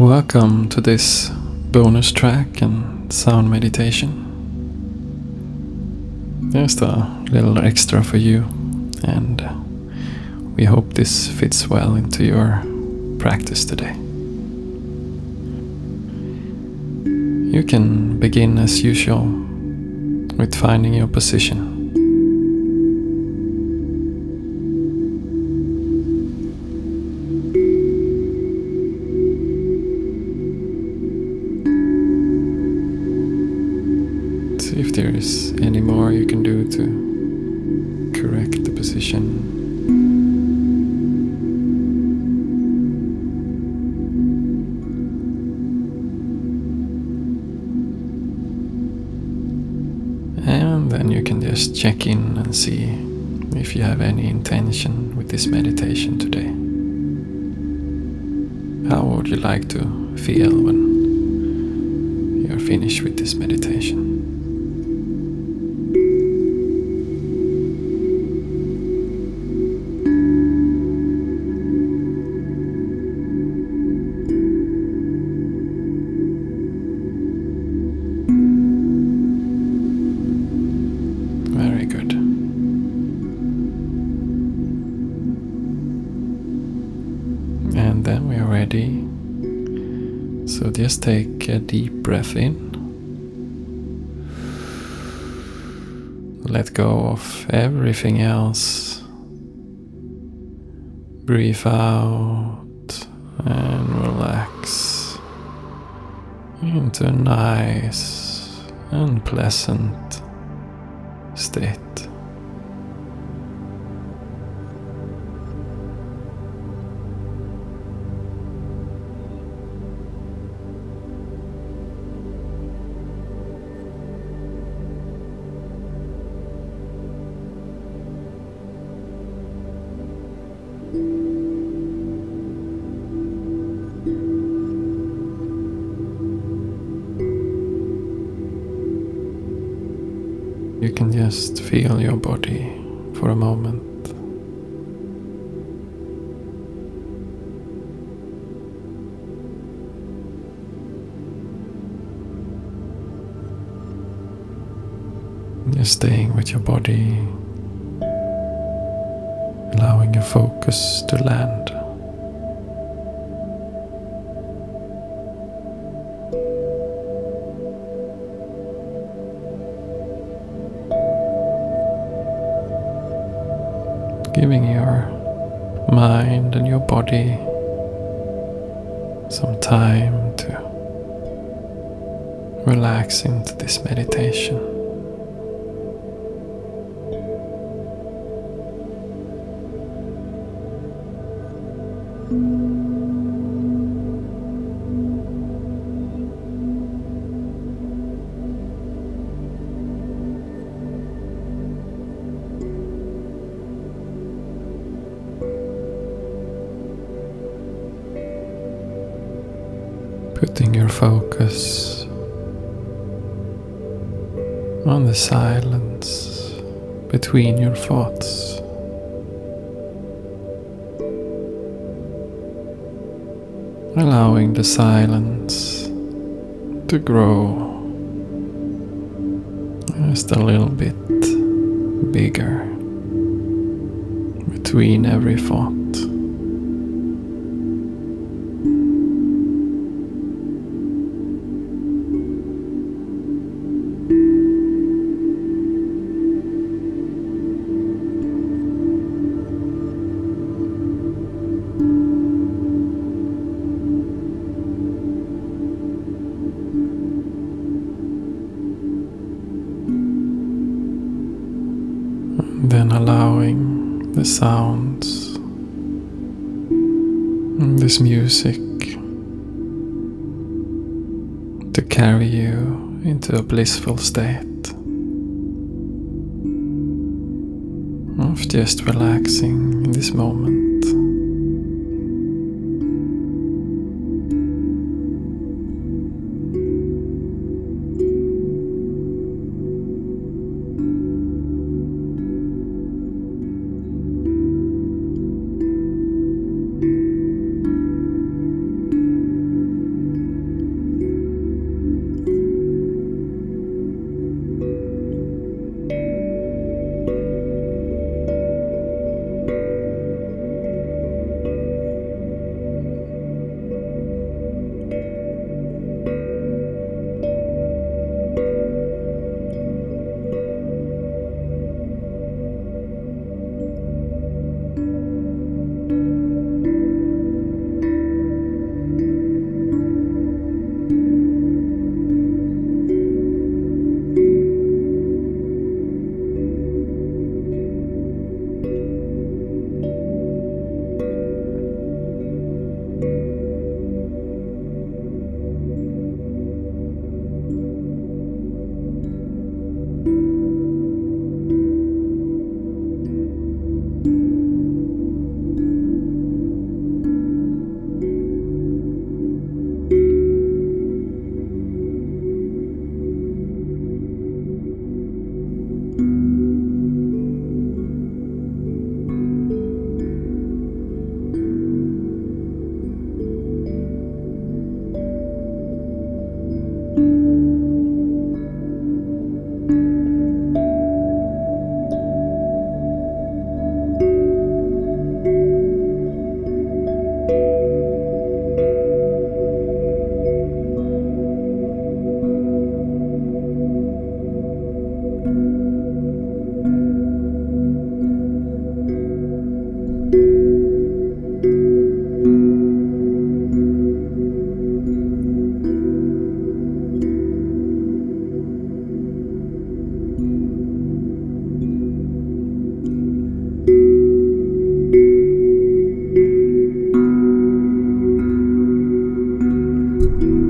Welcome to this bonus track and sound meditation. Just a little extra for you, and we hope this fits well into your practice today. You can begin as usual with finding your position. To correct the position. And then you can just check in and see if you have any intention with this meditation today. How would you like to feel when you're finished with this meditation? Ready. So just take a deep breath in. Let go of everything else. Breathe out and relax into a nice and pleasant state. You can just feel your body for a moment. Just staying with your body, allowing your focus to land. Giving your mind and your body some time to relax into this meditation. Your focus on the silence between your thoughts. Allowing the silence to grow just a little bit bigger between every thought. This music to carry you into a blissful state of just relaxing in this moment. Thank you.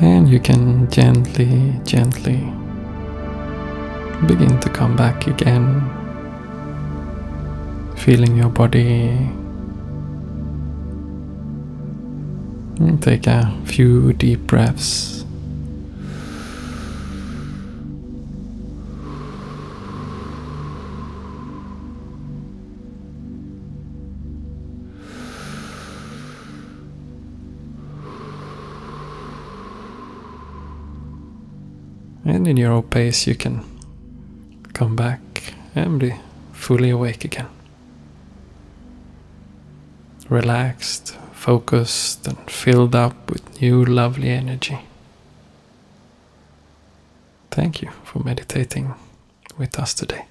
And you can gently, gently begin to come back again, feeling your body. And take a few deep breaths. And in your own pace, you can come back and be fully awake again. Relaxed, focused, and filled up with new lovely energy. Thank you for meditating with us today.